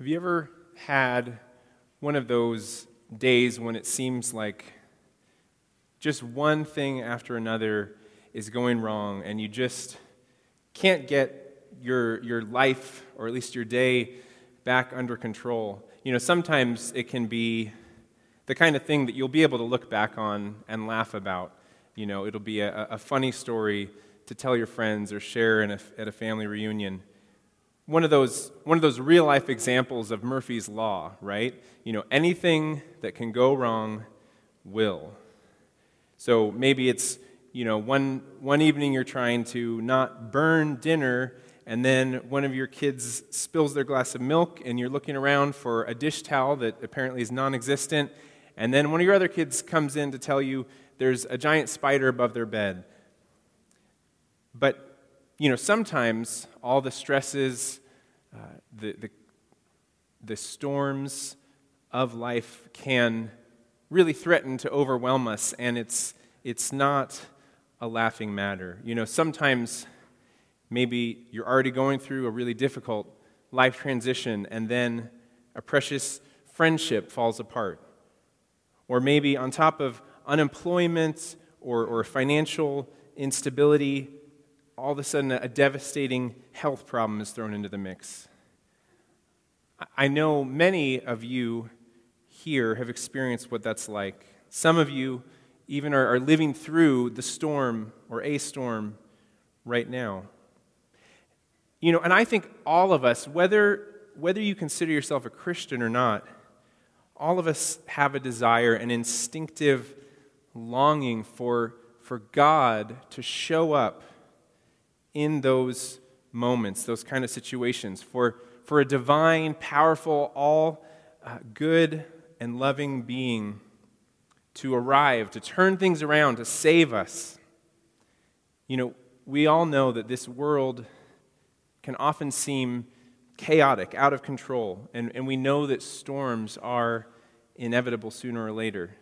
Have you ever had one of those days when it seems like just one thing after another is going wrong and you just can't get your, your life, or at least your day, back under control? You know, sometimes it can be the kind of thing that you'll be able to look back on and laugh about. You know, it'll be a, a funny story to tell your friends or share a, at a family reunion one of those one of those real life examples of Murphy's law, right? You know, anything that can go wrong will. So maybe it's, you know, one one evening you're trying to not burn dinner and then one of your kids spills their glass of milk and you're looking around for a dish towel that apparently is non-existent and then one of your other kids comes in to tell you there's a giant spider above their bed. But you know, sometimes all the stresses, the, the, the storms of life can really threaten to overwhelm us, and it's, it's not a laughing matter. You know, sometimes maybe you're already going through a really difficult life transition, and then a precious friendship falls apart. Or maybe on top of unemployment or, or financial instability, all of a sudden a devastating health problem is thrown into the mix. I know many of you here have experienced what that's like. Some of you even are, are living through the storm or a storm right now. You know, and I think all of us, whether, whether you consider yourself a Christian or not, all of us have a desire, an instinctive longing for, for God to show up in those moments, those kind of situations, for, for a divine, powerful, all uh, good and loving being to arrive, to turn things around, to save us. You know, we all know that this world can often seem chaotic, out of control, and, and we know that storms are inevitable sooner or later.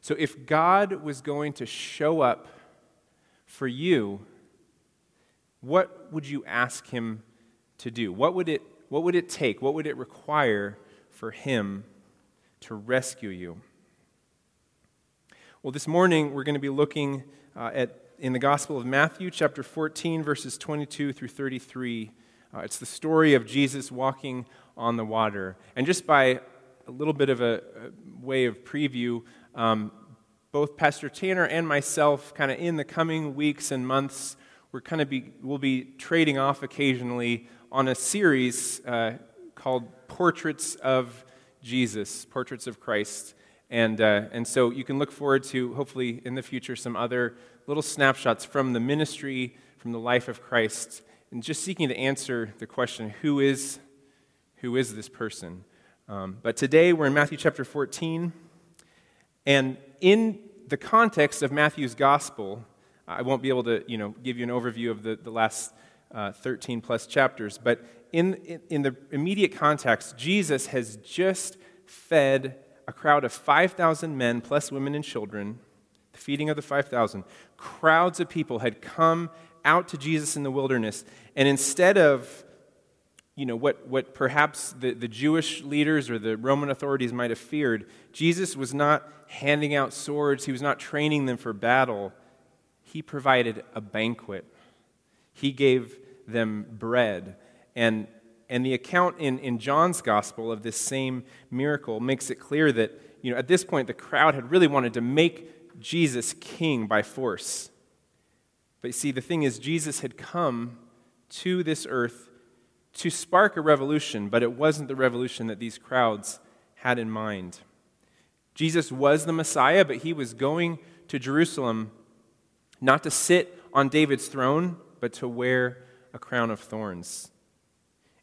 So if God was going to show up for you, what would you ask him to do? What would it, what would it take? What would it require for him to rescue you? Well, this morning we're going to be looking uh, at in the Gospel of Matthew, chapter 14, verses 22 through 33. Uh, it's the story of Jesus walking on the water. And just by a little bit of a, a way of preview, um, both Pastor Tanner and myself, kind of in the coming weeks and months, we're kind of be, we'll be trading off occasionally on a series uh, called Portraits of Jesus, Portraits of Christ. And, uh, and so you can look forward to, hopefully, in the future, some other little snapshots from the ministry, from the life of Christ, and just seeking to answer the question who is, who is this person? Um, but today we're in Matthew chapter 14. And in the context of Matthew's gospel, I won't be able to, you know, give you an overview of the, the last uh, 13 plus chapters, but in, in, in the immediate context, Jesus has just fed a crowd of 5,000 men plus women and children, the feeding of the 5,000. Crowds of people had come out to Jesus in the wilderness, and instead of you know, what, what perhaps the, the Jewish leaders or the Roman authorities might have feared, Jesus was not handing out swords, he was not training them for battle he provided a banquet. He gave them bread. And, and the account in, in John's gospel of this same miracle makes it clear that, you know, at this point, the crowd had really wanted to make Jesus king by force. But you see, the thing is, Jesus had come to this earth to spark a revolution, but it wasn't the revolution that these crowds had in mind. Jesus was the Messiah, but he was going to Jerusalem not to sit on David's throne, but to wear a crown of thorns.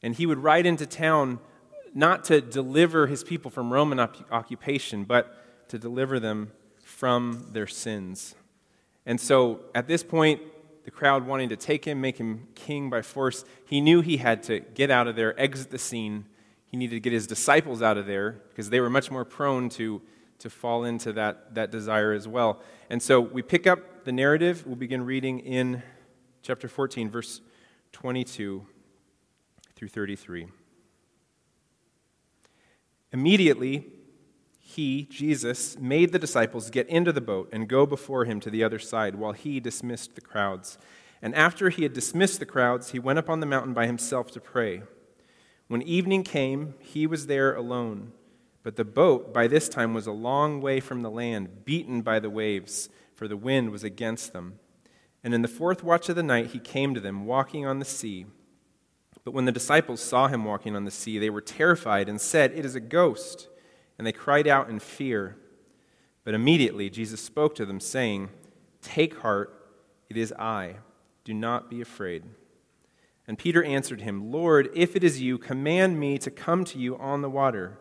And he would ride into town not to deliver his people from Roman op- occupation, but to deliver them from their sins. And so at this point, the crowd wanting to take him, make him king by force, he knew he had to get out of there, exit the scene. He needed to get his disciples out of there because they were much more prone to, to fall into that, that desire as well. And so we pick up the narrative. We'll begin reading in chapter 14, verse 22 through 33. Immediately, he, Jesus, made the disciples get into the boat and go before him to the other side while he dismissed the crowds. And after he had dismissed the crowds, he went up on the mountain by himself to pray. When evening came, he was there alone. But the boat by this time was a long way from the land, beaten by the waves, for the wind was against them. And in the fourth watch of the night, he came to them, walking on the sea. But when the disciples saw him walking on the sea, they were terrified and said, It is a ghost. And they cried out in fear. But immediately Jesus spoke to them, saying, Take heart, it is I. Do not be afraid. And Peter answered him, Lord, if it is you, command me to come to you on the water.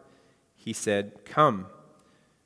He said, Come.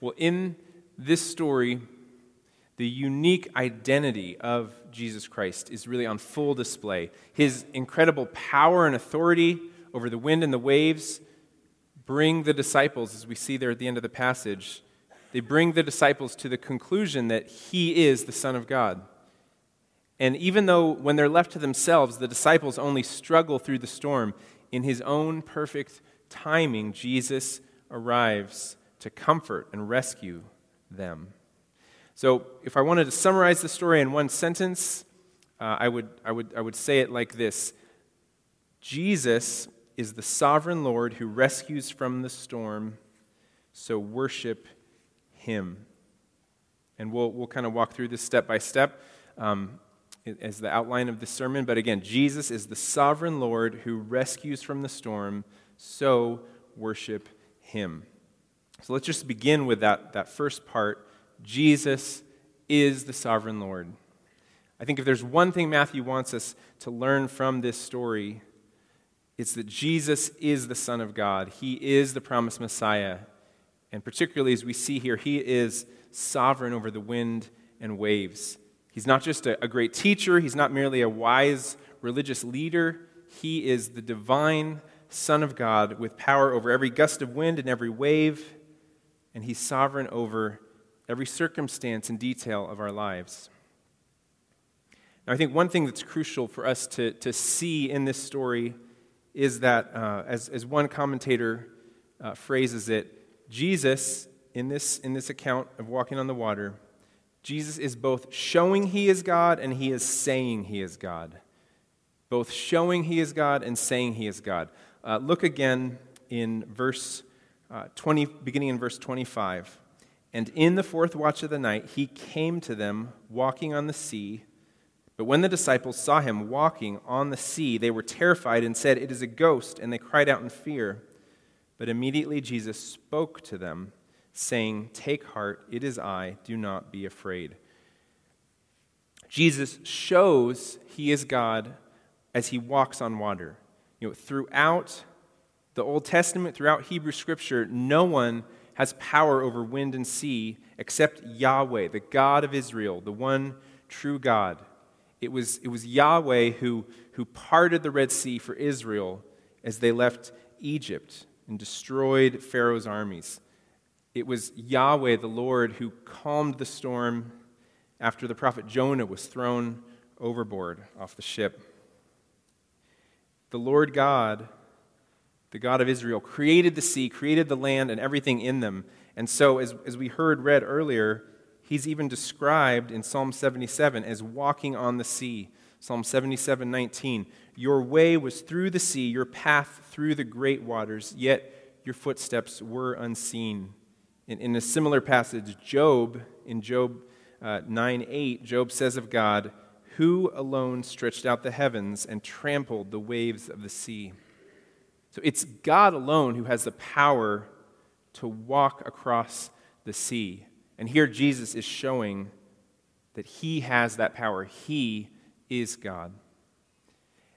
Well, in this story, the unique identity of Jesus Christ is really on full display. His incredible power and authority over the wind and the waves bring the disciples, as we see there at the end of the passage, they bring the disciples to the conclusion that he is the Son of God. And even though when they're left to themselves, the disciples only struggle through the storm, in his own perfect timing, Jesus arrives to comfort and rescue them. So, if I wanted to summarize the story in one sentence, uh, I, would, I, would, I would say it like this Jesus is the sovereign Lord who rescues from the storm, so worship him. And we'll, we'll kind of walk through this step by step um, as the outline of the sermon. But again, Jesus is the sovereign Lord who rescues from the storm, so worship him. So let's just begin with that, that first part Jesus is the sovereign Lord. I think if there's one thing Matthew wants us to learn from this story, it's that Jesus is the Son of God. He is the promised Messiah. And particularly as we see here, he is sovereign over the wind and waves. He's not just a, a great teacher, he's not merely a wise religious leader. He is the divine Son of God with power over every gust of wind and every wave, and he's sovereign over every circumstance and detail of our lives. Now, I think one thing that's crucial for us to, to see in this story is that, uh, as, as one commentator uh, phrases it, Jesus, in this, in this account of walking on the water, Jesus is both showing he is God and he is saying he is God. Both showing he is God and saying he is God. Uh, look again in verse uh, 20, beginning in verse 25. And in the fourth watch of the night, he came to them walking on the sea. But when the disciples saw him walking on the sea, they were terrified and said, It is a ghost, and they cried out in fear. But immediately Jesus spoke to them, saying, Take heart, it is I, do not be afraid. Jesus shows he is God as he walks on water. You know, throughout the Old Testament, throughout Hebrew Scripture, no one has power over wind and sea except Yahweh, the God of Israel, the one true God. It was, it was Yahweh who, who parted the Red Sea for Israel as they left Egypt and destroyed Pharaoh's armies. It was Yahweh, the Lord, who calmed the storm after the prophet Jonah was thrown overboard off the ship. The Lord God the God of Israel, created the sea, created the land, and everything in them. And so, as, as we heard read earlier, he's even described in Psalm 77 as walking on the sea. Psalm 77 19. Your way was through the sea, your path through the great waters, yet your footsteps were unseen. In, in a similar passage, Job, in Job uh, 9 8, Job says of God, Who alone stretched out the heavens and trampled the waves of the sea? So it's God alone who has the power to walk across the sea. And here Jesus is showing that he has that power. He is God.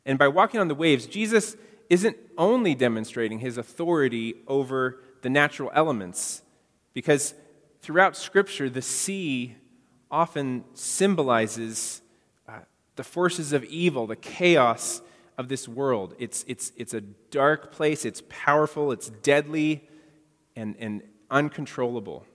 And by walking on the waves, Jesus isn't only demonstrating his authority over the natural elements, because throughout Scripture, the sea often symbolizes uh, the forces of evil, the chaos of this world. It's, it's, it's a dark place, it's powerful, it's deadly, and, and uncontrollable.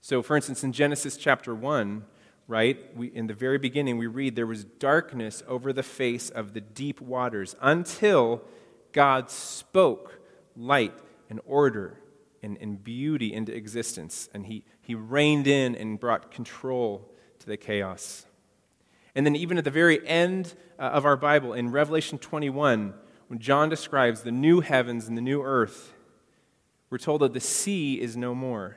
So, for instance, in Genesis chapter 1, right, we, in the very beginning, we read there was darkness over the face of the deep waters until God spoke light and order and, and beauty into existence. And he, he reined in and brought control to the chaos. And then, even at the very end uh, of our Bible, in Revelation 21, when John describes the new heavens and the new earth, we're told that the sea is no more.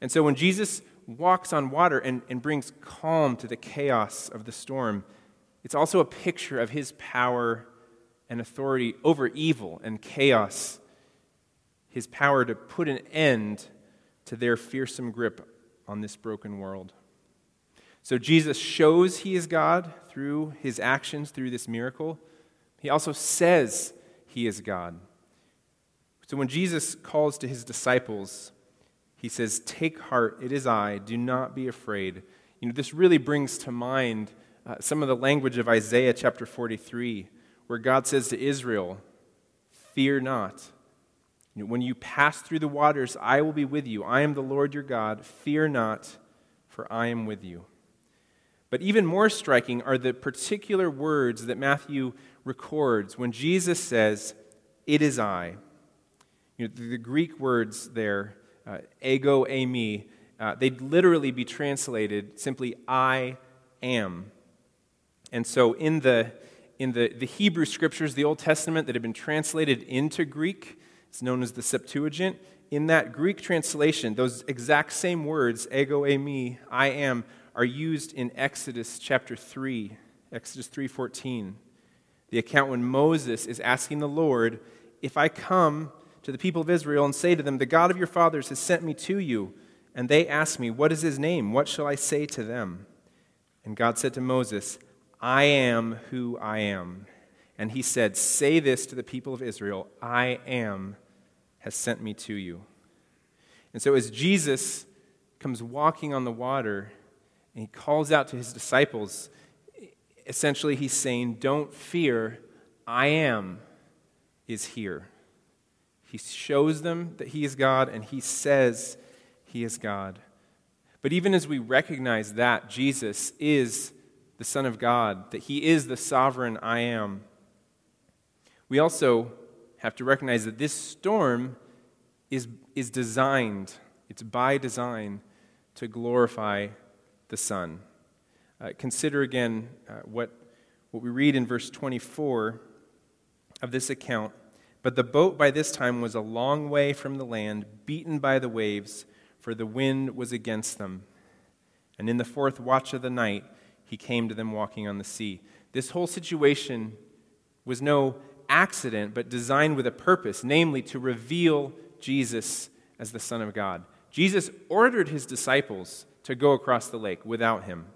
And so, when Jesus walks on water and, and brings calm to the chaos of the storm, it's also a picture of his power and authority over evil and chaos, his power to put an end to their fearsome grip on this broken world. So Jesus shows he is God through his actions, through this miracle. He also says he is God. So when Jesus calls to his disciples, he says, Take heart, it is I, do not be afraid. You know, this really brings to mind uh, some of the language of Isaiah chapter 43, where God says to Israel, Fear not. You know, when you pass through the waters, I will be with you. I am the Lord your God. Fear not, for I am with you. But even more striking are the particular words that Matthew records when Jesus says, It is I. You know, the Greek words there, uh, ego eimi, uh, they'd literally be translated simply, I am. And so in the in the, the Hebrew scriptures, the Old Testament that had been translated into Greek, it's known as the Septuagint. In that Greek translation, those exact same words, ego eimi, I am, are used in Exodus chapter 3, Exodus 3:14. The account when Moses is asking the Lord, "If I come to the people of Israel and say to them, the God of your fathers has sent me to you, and they ask me, what is his name? What shall I say to them?" And God said to Moses, I am who I am. And he said, Say this to the people of Israel I am has sent me to you. And so, as Jesus comes walking on the water and he calls out to his disciples, essentially he's saying, Don't fear, I am is here. He shows them that he is God and he says he is God. But even as we recognize that Jesus is the Son of God, that He is the sovereign I am. We also have to recognize that this storm is, is designed, it's by design to glorify the Son. Uh, consider again uh, what, what we read in verse 24 of this account. But the boat by this time was a long way from the land, beaten by the waves, for the wind was against them. And in the fourth watch of the night, he came to them walking on the sea. This whole situation was no accident, but designed with a purpose, namely to reveal Jesus as the Son of God. Jesus ordered his disciples to go across the lake without him.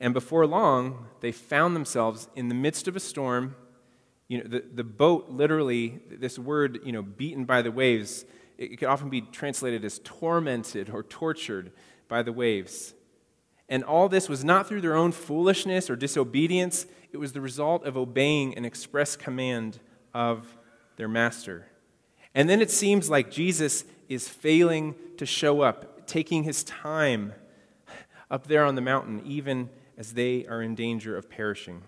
And before long, they found themselves in the midst of a storm. You know, the, the boat literally, this word, you know, beaten by the waves, it, it could often be translated as tormented or tortured by the waves. And all this was not through their own foolishness or disobedience, it was the result of obeying an express command of their master. And then it seems like Jesus is failing to show up, taking his time up there on the mountain, even as they are in danger of perishing.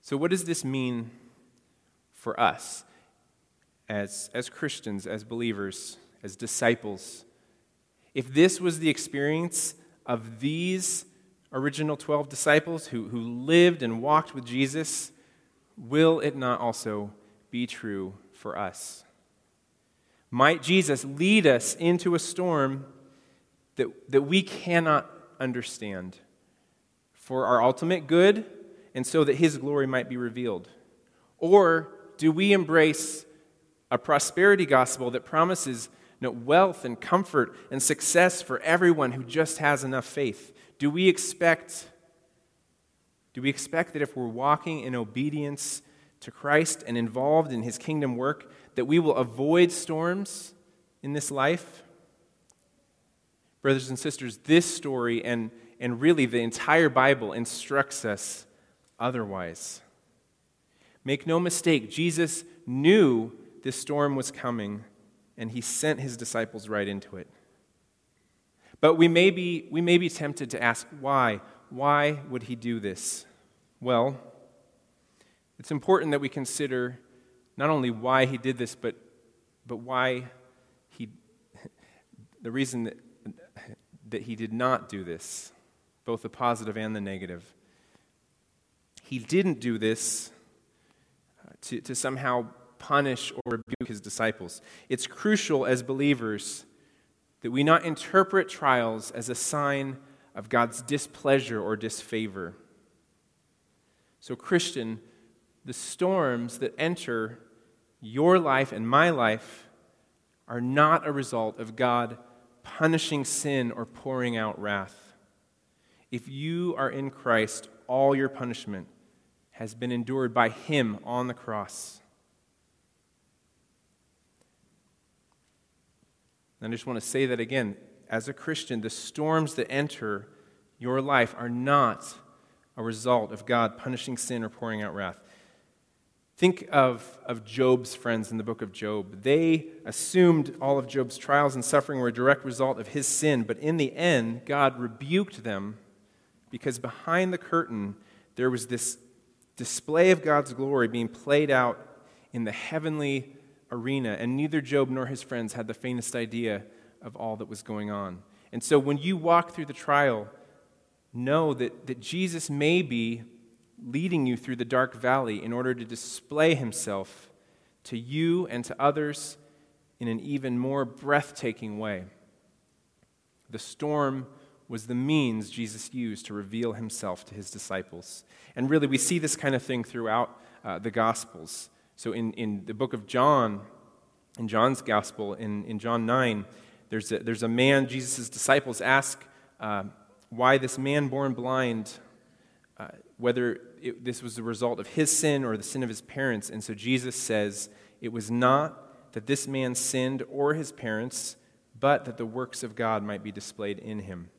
So, what does this mean for us as, as Christians, as believers, as disciples? If this was the experience of these original 12 disciples who, who lived and walked with Jesus, will it not also be true for us? Might Jesus lead us into a storm that, that we cannot understand for our ultimate good and so that his glory might be revealed? Or do we embrace a prosperity gospel that promises know, wealth and comfort and success for everyone who just has enough faith? Do we expect Do we expect that if we're walking in obedience to Christ and involved in his kingdom work, that we will avoid storms in this life? Brothers and sisters, this story and, and really the entire Bible instructs us otherwise. Make no mistake, Jesus knew this storm was coming, and he sent his disciples right into it. But we may be, we may be tempted to ask, why? Why would he do this? Well, it's important that we consider not only why he did this, but, but why he, the reason that, that he did not do this, both the positive and the negative. He didn't do this uh, to, to somehow punish or rebuke his disciples. It's crucial as believers that we not interpret trials as a sign of God's displeasure or disfavor. So, Christian, the storms that enter your life and my life are not a result of God punishing sin or pouring out wrath. If you are in Christ, all your punishment has been endured by Him on the cross. And I just want to say that again. As a Christian, the storms that enter your life are not a result of God punishing sin or pouring out wrath. Think of, of Job's friends in the book of Job. They assumed all of Job's trials and suffering were a direct result of his sin, but in the end, God rebuked them because behind the curtain, there was this display of God's glory being played out in the heavenly arena, and neither Job nor his friends had the faintest idea of all that was going on. And so when you walk through the trial, know that, that Jesus may be leading you through the dark valley in order to display himself to you and to others in an even more breathtaking way. The storm was the means Jesus used to reveal himself to his disciples. And really, we see this kind of thing throughout uh, the Gospels. So in, in the book of John, in John's gospel, in, in John 9, there's a, there's a man, Jesus' disciples ask uh, why this man born blind, uh, whether it, this was the result of his sin or the sin of his parents. And so Jesus says, It was not that this man sinned or his parents, but that the works of God might be displayed in him.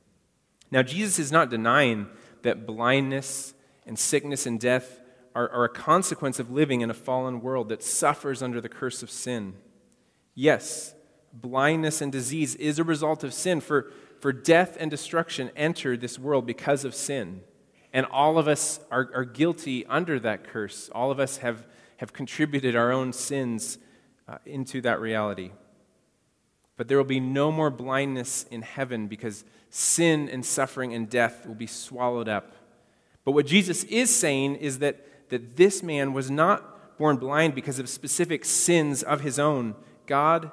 Now, Jesus is not denying that blindness and sickness and death are, are a consequence of living in a fallen world that suffers under the curse of sin. Yes, blindness and disease is a result of sin, for, for death and destruction entered this world because of sin. And all of us are, are guilty under that curse. All of us have, have contributed our own sins uh, into that reality. But there will be no more blindness in heaven because sin and suffering and death will be swallowed up. But what Jesus is saying is that that this man was not born blind because of specific sins of his own. God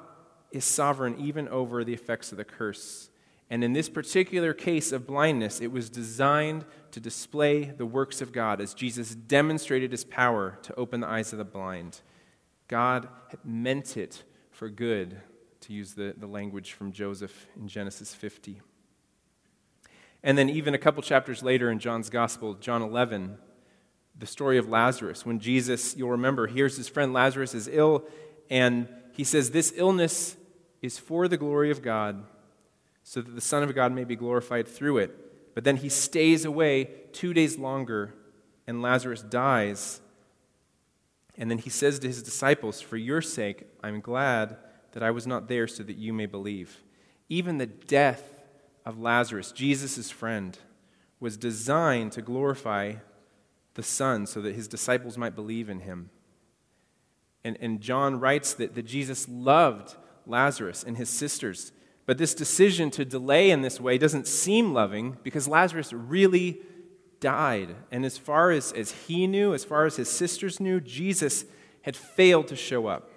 is sovereign even over the effects of the curse. And in this particular case of blindness, it was designed to display the works of God as Jesus demonstrated his power to open the eyes of the blind. God meant it for good, to use the, the language from Joseph in Genesis 50. And then, even a couple chapters later in John's Gospel, John 11, the story of Lazarus. When Jesus, you'll remember, hears his friend Lazarus is ill, and he says, This illness is for the glory of God, so that the Son of God may be glorified through it. But then he stays away two days longer, and Lazarus dies. And then he says to his disciples, For your sake, I'm glad that I was not there so that you may believe. Even the death of Lazarus, Jesus' friend, was designed to glorify the Son so that his disciples might believe in him. And, and John writes that, that Jesus loved Lazarus and his sisters. But this decision to delay in this way doesn't seem loving because Lazarus really died. And as far as, as he knew, as far as his sisters knew, Jesus had failed to show up.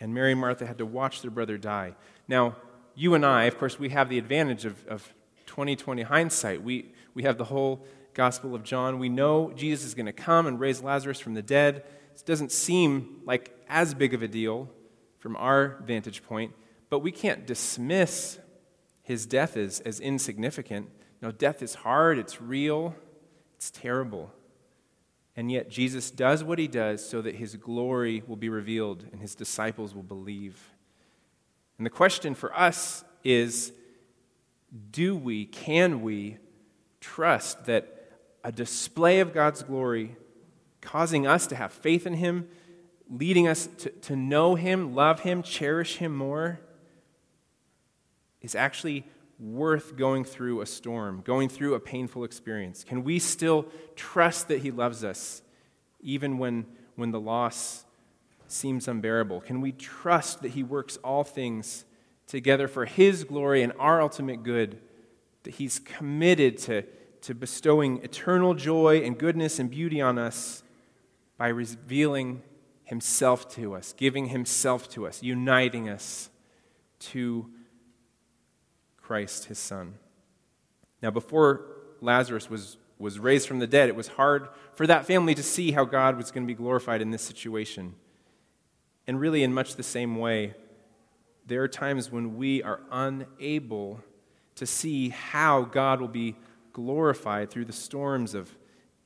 And Mary and Martha had to watch their brother die. Now, you and I, of course, we have the advantage of, of 2020 hindsight. We, we have the whole Gospel of John. We know Jesus is going to come and raise Lazarus from the dead. It doesn't seem like as big of a deal from our vantage point, but we can't dismiss his death as, as insignificant. No, death is hard, it's real, It's terrible. And yet, Jesus does what he does so that his glory will be revealed and his disciples will believe. And the question for us is do we, can we trust that a display of God's glory, causing us to have faith in him, leading us to, to know him, love him, cherish him more, is actually worth going through a storm, going through a painful experience? Can we still trust that He loves us even when, when the loss seems unbearable? Can we trust that He works all things together for His glory and our ultimate good? That He's committed to, to bestowing eternal joy and goodness and beauty on us by revealing Himself to us, giving Himself to us, uniting us to Christ, his son. Now, before Lazarus was, was raised from the dead, it was hard for that family to see how God was going to be glorified in this situation. And really, in much the same way, there are times when we are unable to see how God will be glorified through the storms of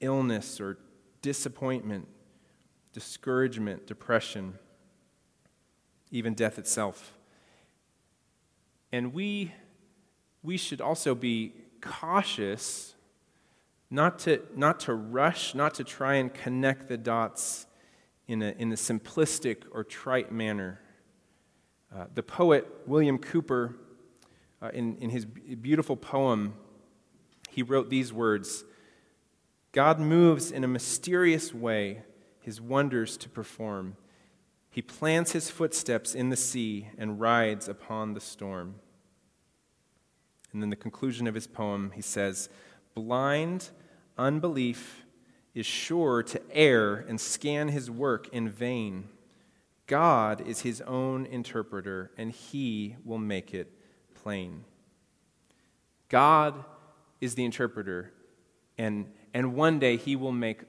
illness or disappointment, discouragement, depression, even death itself. And we we should also be cautious not to, not to rush, not to try and connect the dots in a, in a simplistic or trite manner. Uh, the poet William Cowper, uh, in, in his beautiful poem, he wrote these words God moves in a mysterious way his wonders to perform. He plants his footsteps in the sea and rides upon the storm. And then the conclusion of his poem, he says, Blind unbelief is sure to err and scan his work in vain. God is his own interpreter, and he will make it plain. God is the interpreter, and, and one day he will make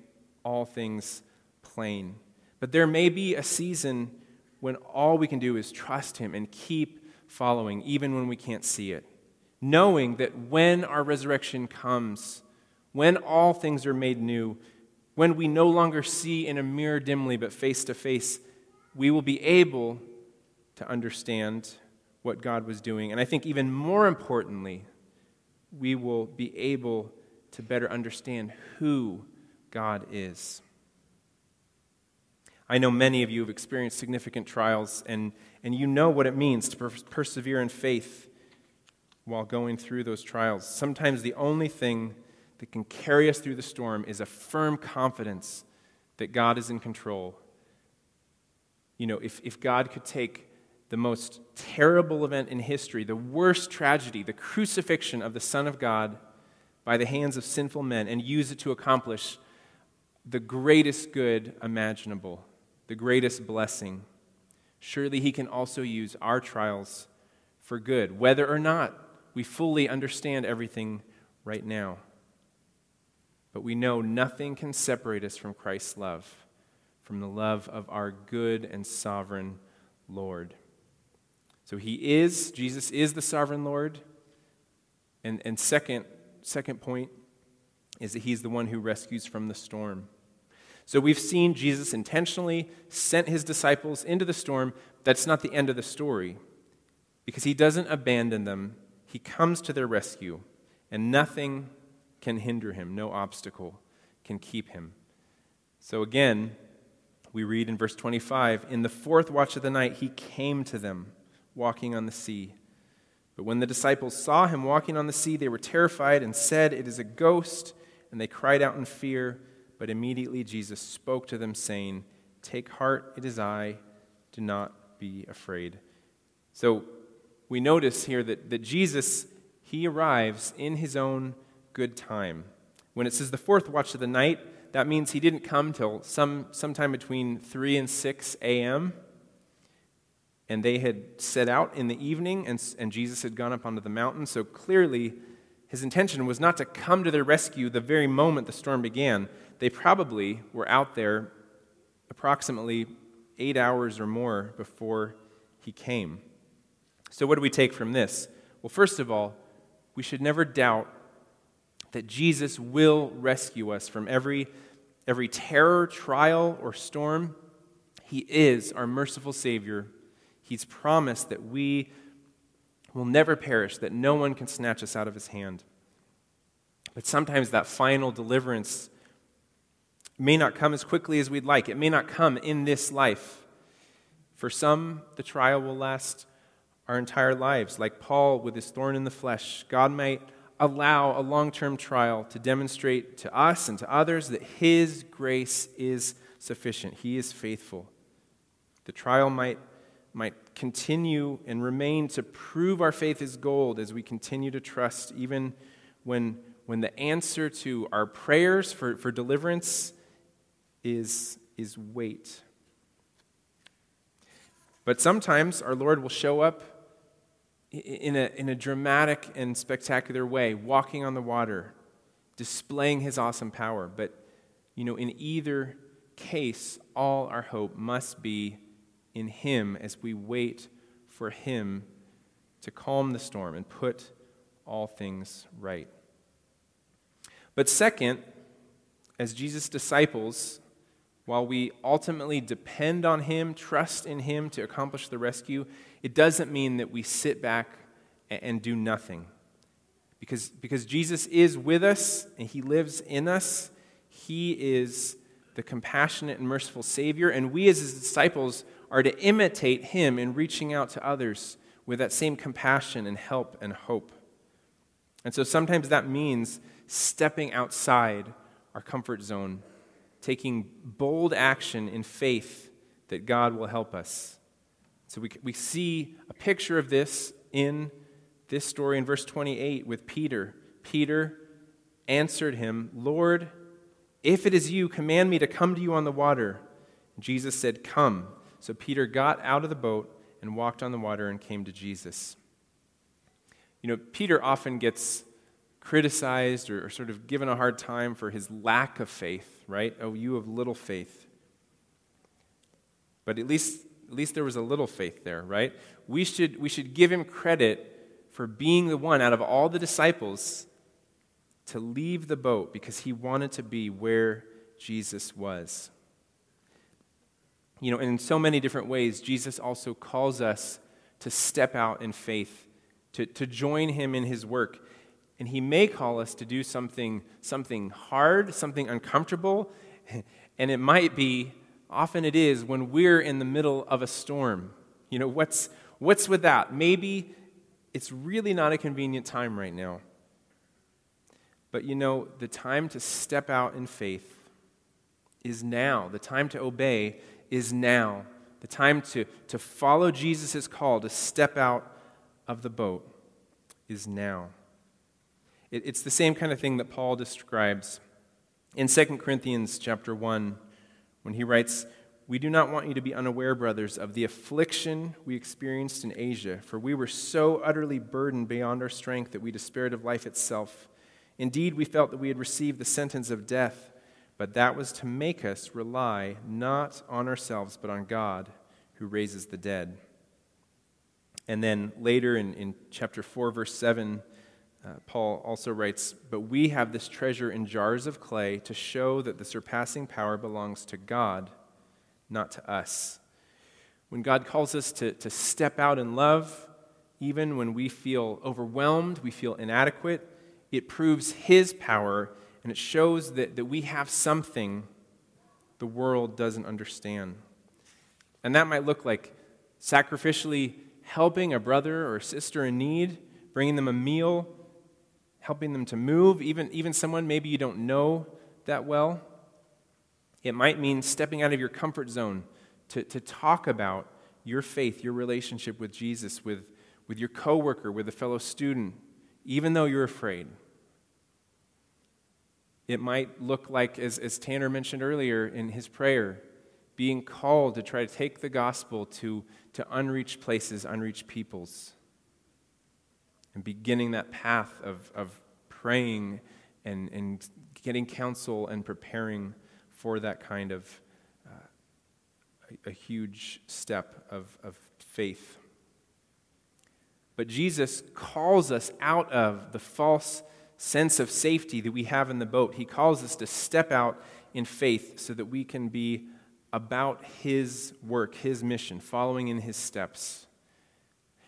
all things plain. But there may be a season when all we can do is trust him and keep following, even when we can't see it knowing that when our resurrection comes, when all things are made new, when we no longer see in a mirror dimly but face to face, we will be able to understand what God was doing. And I think even more importantly, we will be able to better understand who God is. I know many of you have experienced significant trials, and, and you know what it means to per- persevere in faith while going through those trials. Sometimes the only thing that can carry us through the storm is a firm confidence that God is in control. You know, if, if God could take the most terrible event in history, the worst tragedy, the crucifixion of the Son of God by the hands of sinful men, and use it to accomplish the greatest good imaginable, the greatest blessing, surely He can also use our trials for good, whether or not we fully understand everything right now. But we know nothing can separate us from Christ's love, from the love of our good and sovereign Lord. So he is, Jesus is the sovereign Lord. And, and second, second point is that he's the one who rescues from the storm. So we've seen Jesus intentionally sent his disciples into the storm. That's not the end of the story because he doesn't abandon them he comes to their rescue, and nothing can hinder him, no obstacle can keep him. So again, we read in verse 25 In the fourth watch of the night, he came to them, walking on the sea. But when the disciples saw him walking on the sea, they were terrified and said, It is a ghost. And they cried out in fear. But immediately Jesus spoke to them, saying, Take heart, it is I. Do not be afraid. So we notice here that, that Jesus, he arrives in his own good time. When it says the fourth watch of the night, that means he didn't come till some sometime between 3 and 6 a.m. And they had set out in the evening, and, and Jesus had gone up onto the mountain. So clearly, his intention was not to come to their rescue the very moment the storm began. They probably were out there approximately eight hours or more before he came. So, what do we take from this? Well, first of all, we should never doubt that Jesus will rescue us from every, every terror, trial, or storm. He is our merciful Savior. He's promised that we will never perish, that no one can snatch us out of His hand. But sometimes that final deliverance may not come as quickly as we'd like. It may not come in this life. For some, the trial will last our entire lives. Like Paul with his thorn in the flesh, God might allow a long term trial to demonstrate to us and to others that his grace is sufficient. He is faithful. The trial might, might continue and remain to prove our faith is gold as we continue to trust, even when, when the answer to our prayers for, for deliverance is, is wait. But sometimes our Lord will show up in a, in a dramatic and spectacular way, walking on the water, displaying his awesome power. But, you know, in either case, all our hope must be in him as we wait for him to calm the storm and put all things right. But second, as Jesus' disciples, while we ultimately depend on Him, trust in Him to accomplish the rescue, it doesn't mean that we sit back and do nothing. Because, because Jesus is with us and He lives in us, He is the compassionate and merciful Savior, and we as His disciples are to imitate Him in reaching out to others with that same compassion and help and hope. And so sometimes that means stepping outside our comfort zone taking bold action in faith that God will help us. So we, we see a picture of this in this story in verse 28 with Peter. Peter answered him, Lord, if it is you, command me to come to you on the water. Jesus said, Come. So Peter got out of the boat and walked on the water and came to Jesus. You know, Peter often gets criticized or, or sort of given a hard time for his lack of faith, right? Oh, you have little faith. But at least, at least there was a little faith there, right? We should, we should give him credit for being the one out of all the disciples to leave the boat because he wanted to be where Jesus was. You know, in so many different ways, Jesus also calls us to step out in faith, to, to join him in his work. And he may call us to do something, something hard, something uncomfortable. And it might be, often it is, when we're in the middle of a storm. You know, what's, what's with that? Maybe it's really not a convenient time right now. But you know, the time to step out in faith is now. The time to obey is now. The time to, to follow Jesus' call to step out of the boat is now. It, it's the same kind of thing that Paul describes in 2 Corinthians chapter 1 when he writes, We do not want you to be unaware, brothers, of the affliction we experienced in Asia, for we were so utterly burdened beyond our strength that we despaired of life itself. Indeed, we felt that we had received the sentence of death, but that was to make us rely not on ourselves, but on God who raises the dead. And then later in, in chapter 4, verse 7, uh, Paul also writes, But we have this treasure in jars of clay to show that the surpassing power belongs to God, not to us. When God calls us to, to step out in love, even when we feel overwhelmed, we feel inadequate, it proves His power and it shows that, that we have something the world doesn't understand. And that might look like sacrificially helping a brother or sister in need, bringing them a meal helping them to move, even, even someone maybe you don't know that well. It might mean stepping out of your comfort zone to, to talk about your faith, your relationship with Jesus, with, with your coworker, with a fellow student, even though you're afraid. It might look like, as, as Tanner mentioned earlier in his prayer, being called to try to take the gospel to, to unreached places, unreached peoples and beginning that path of, of praying and, and getting counsel and preparing for that kind of uh, a, a huge step of, of faith. But Jesus calls us out of the false sense of safety that we have in the boat. He calls us to step out in faith so that we can be about His work, His mission, following in His steps.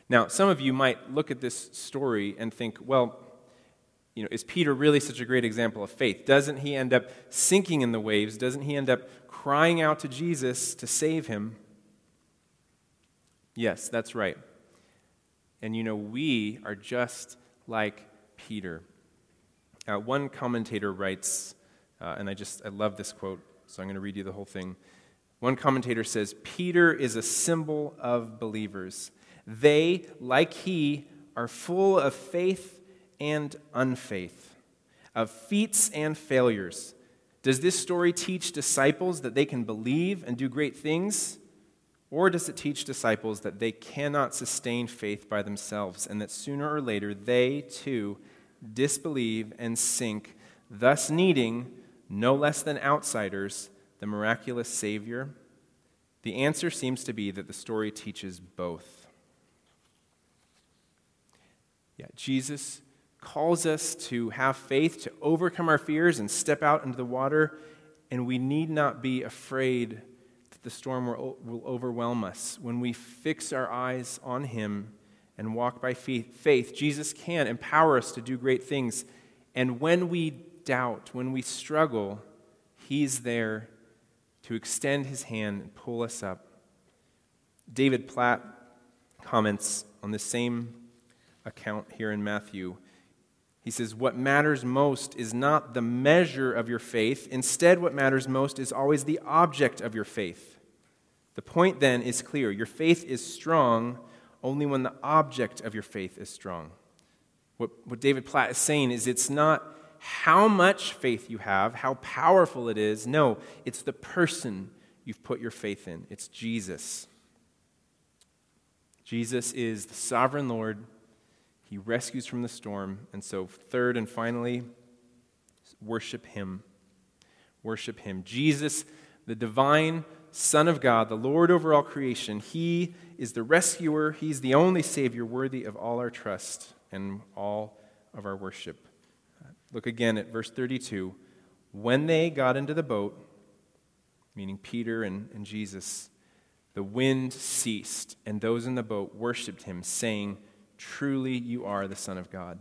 Now, some of you might look at this story and think, well, you know, is Peter really such a great example of faith? Doesn't he end up sinking in the waves? Doesn't he end up crying out to Jesus to save him? Yes, that's right. And you know, we are just like Peter. Uh, one commentator writes, uh, and I just, I love this quote, so I'm going to read you the whole thing. One commentator says, Peter is a symbol of believers. They, like he, are full of faith and unfaith, of feats and failures. Does this story teach disciples that they can believe and do great things? Or does it teach disciples that they cannot sustain faith by themselves and that sooner or later they too disbelieve and sink, thus needing, no less than outsiders, the miraculous Savior? The answer seems to be that the story teaches both. Yeah, Jesus calls us to have faith, to overcome our fears and step out into the water, and we need not be afraid that the storm will overwhelm us. When we fix our eyes on Him and walk by faith, Jesus can empower us to do great things. And when we doubt, when we struggle, He's there to extend His hand and pull us up. David Platt comments on the same account here in Matthew. He says, What matters most is not the measure of your faith. Instead, what matters most is always the object of your faith. The point then is clear your faith is strong only when the object of your faith is strong. What, what David Platt is saying is it's not how much faith you have, how powerful it is. No, it's the person you've put your faith in. It's Jesus. Jesus is the sovereign Lord he rescues from the storm. And so, third and finally, worship Him. Worship Him. Jesus, the divine Son of God, the Lord over all creation, He is the rescuer. He's the only Savior worthy of all our trust and all of our worship. Look again at verse 32. When they got into the boat, meaning Peter and, and Jesus, the wind ceased, and those in the boat worshiped him, saying, Truly, you are the Son of God.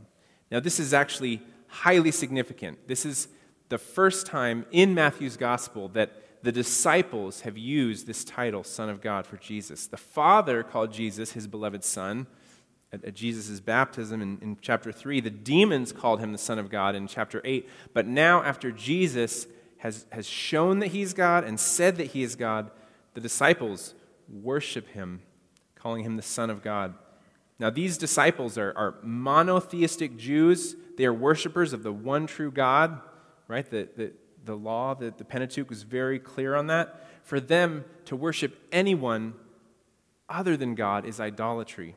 Now, this is actually highly significant. This is the first time in Matthew's gospel that the disciples have used this title, Son of God, for Jesus. The Father called Jesus his beloved Son at, Jesus' baptism in, in chapter 3. The demons called him the Son of God in chapter 8. But now, after Jesus has, has shown that he's God and said that he is God, the disciples worship him, calling him the Son of God. Now, these disciples are, are monotheistic Jews. They are worshippers of the one true God, right? The, the, the law, the, the Pentateuch was very clear on that. For them to worship anyone other than God is idolatry.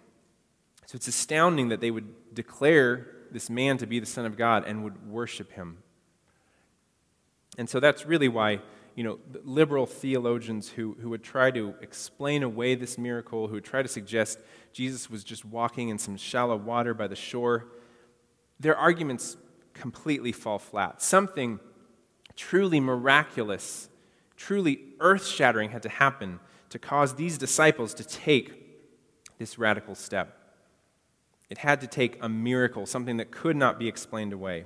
So it's astounding that they would declare this man to be the Son of God and would worship him. And so that's really why you know, liberal theologians who, who would try to explain away this miracle, who would try to suggest Jesus was just walking in some shallow water by the shore, their arguments completely fall flat. Something truly miraculous, truly earth shattering had to happen to cause these disciples to take this radical step. It had to take a miracle, something that could not be explained away.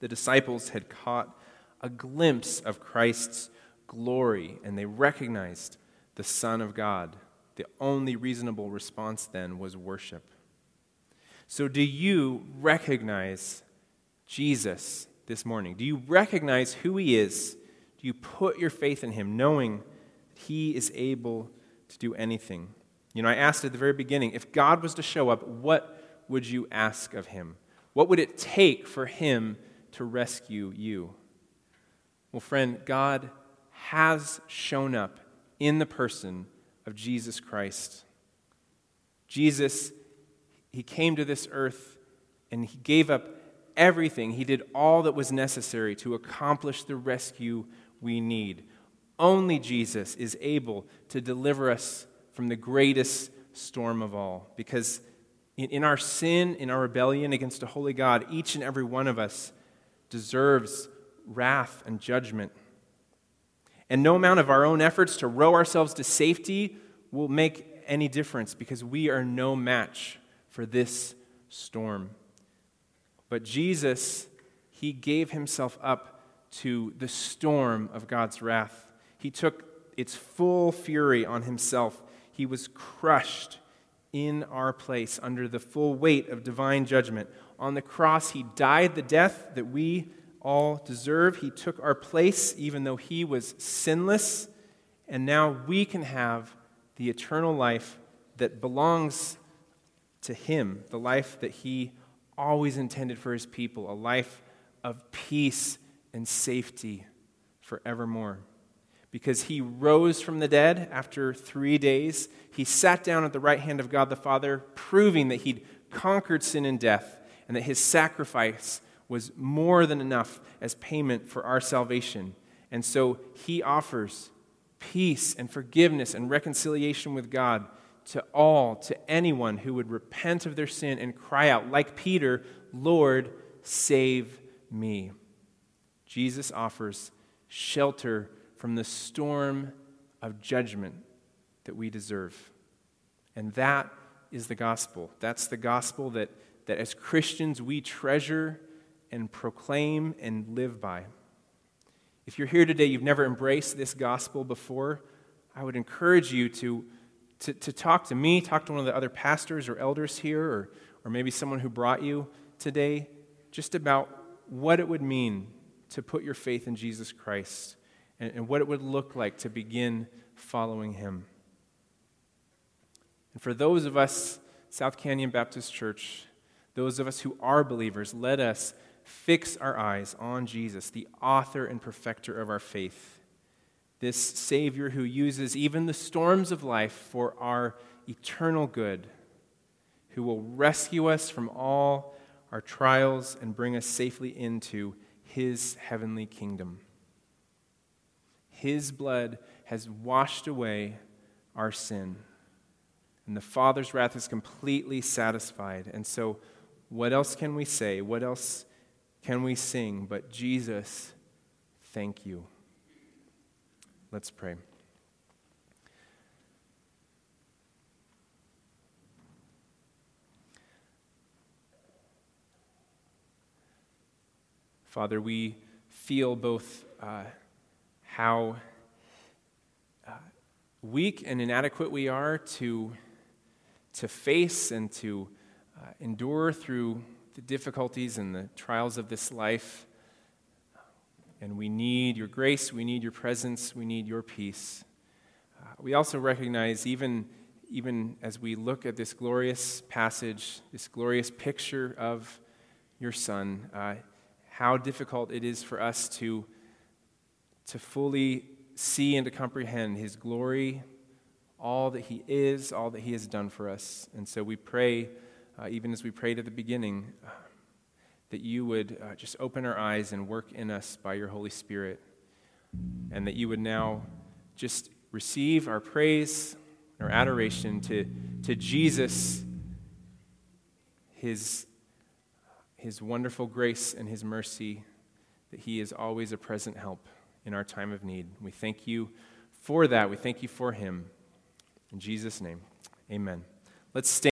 The disciples had caught a glimpse of Christ's glory, and they recognized the Son of God. The only reasonable response then was worship. So, do you recognize Jesus this morning? Do you recognize who he is? Do you put your faith in him, knowing that he is able to do anything? You know, I asked at the very beginning if God was to show up, what would you ask of him? What would it take for him to rescue you? Well, friend, God has shown up in the person of Jesus Christ. Jesus, he came to this earth and he gave up everything. He did all that was necessary to accomplish the rescue we need. Only Jesus is able to deliver us from the greatest storm of all because In, our sin, in our rebellion against a holy God, each and every one of us deserves wrath and judgment. And no amount of our own efforts to row ourselves to safety will make any difference because we are no match for this storm. But Jesus, he gave himself up to the storm of God's wrath. He took its full fury on himself. He was crushed in our place under the full weight of divine judgment. On the cross, he died the death that we all deserve. He took our place, even though he was sinless. And now we can have the eternal life that belongs to him, the life that he always intended for his people, a life of peace and safety forevermore. Because he rose from the dead after three days, he sat down at the right hand of God the Father, proving that he'd conquered sin and death, and that his sacrifice was more than enough as payment for our salvation. And so he offers peace and forgiveness and reconciliation with God to all, to anyone who would repent of their sin and cry out, like Peter, Lord, save me. Jesus offers shelter from the storm of judgment that we deserve. And that is the gospel. That's the gospel that, that as Christians we treasure and proclaim and live by. If you're here today, you've never embraced this gospel before, I would encourage you to, to, to talk to me, talk to one of the other pastors or elders here, or, or maybe someone who brought you today, just about what it would mean to put your faith in Jesus Christ and, and what it would look like to begin following him. And for those of us, South Canyon Baptist Church, those of us who are believers, let us fix our eyes on Jesus, the author and perfecter of our faith, this Savior who uses even the storms of life for our eternal good, who will rescue us from all our trials and bring us safely into his heavenly kingdom. His blood has washed away our sin. And the Father's wrath is completely satisfied. And so, what else can we say? What else can we sing but Jesus, thank you? Let's pray. Father, we feel both uh, how uh, weak and inadequate we are to, to face and to uh, endure through the difficulties and the trials of this life. And we need your grace, we need your presence, we need your peace. Uh, we also recognize, even, even as we look at this glorious passage, this glorious picture of your Son, uh, how difficult it is for us to, to fully see and to comprehend his glory, all that he is, all that he has done for us. And so we pray uh, even as we prayed at the beginning, uh, that you would uh, just open our eyes and work in us by your Holy Spirit, and that you would now just receive our praise, and our adoration to, to Jesus, his, his wonderful grace and his mercy, that he is always a present help in our time of need. We thank you for that. We thank you for him. In Jesus' name, amen. Let's stand.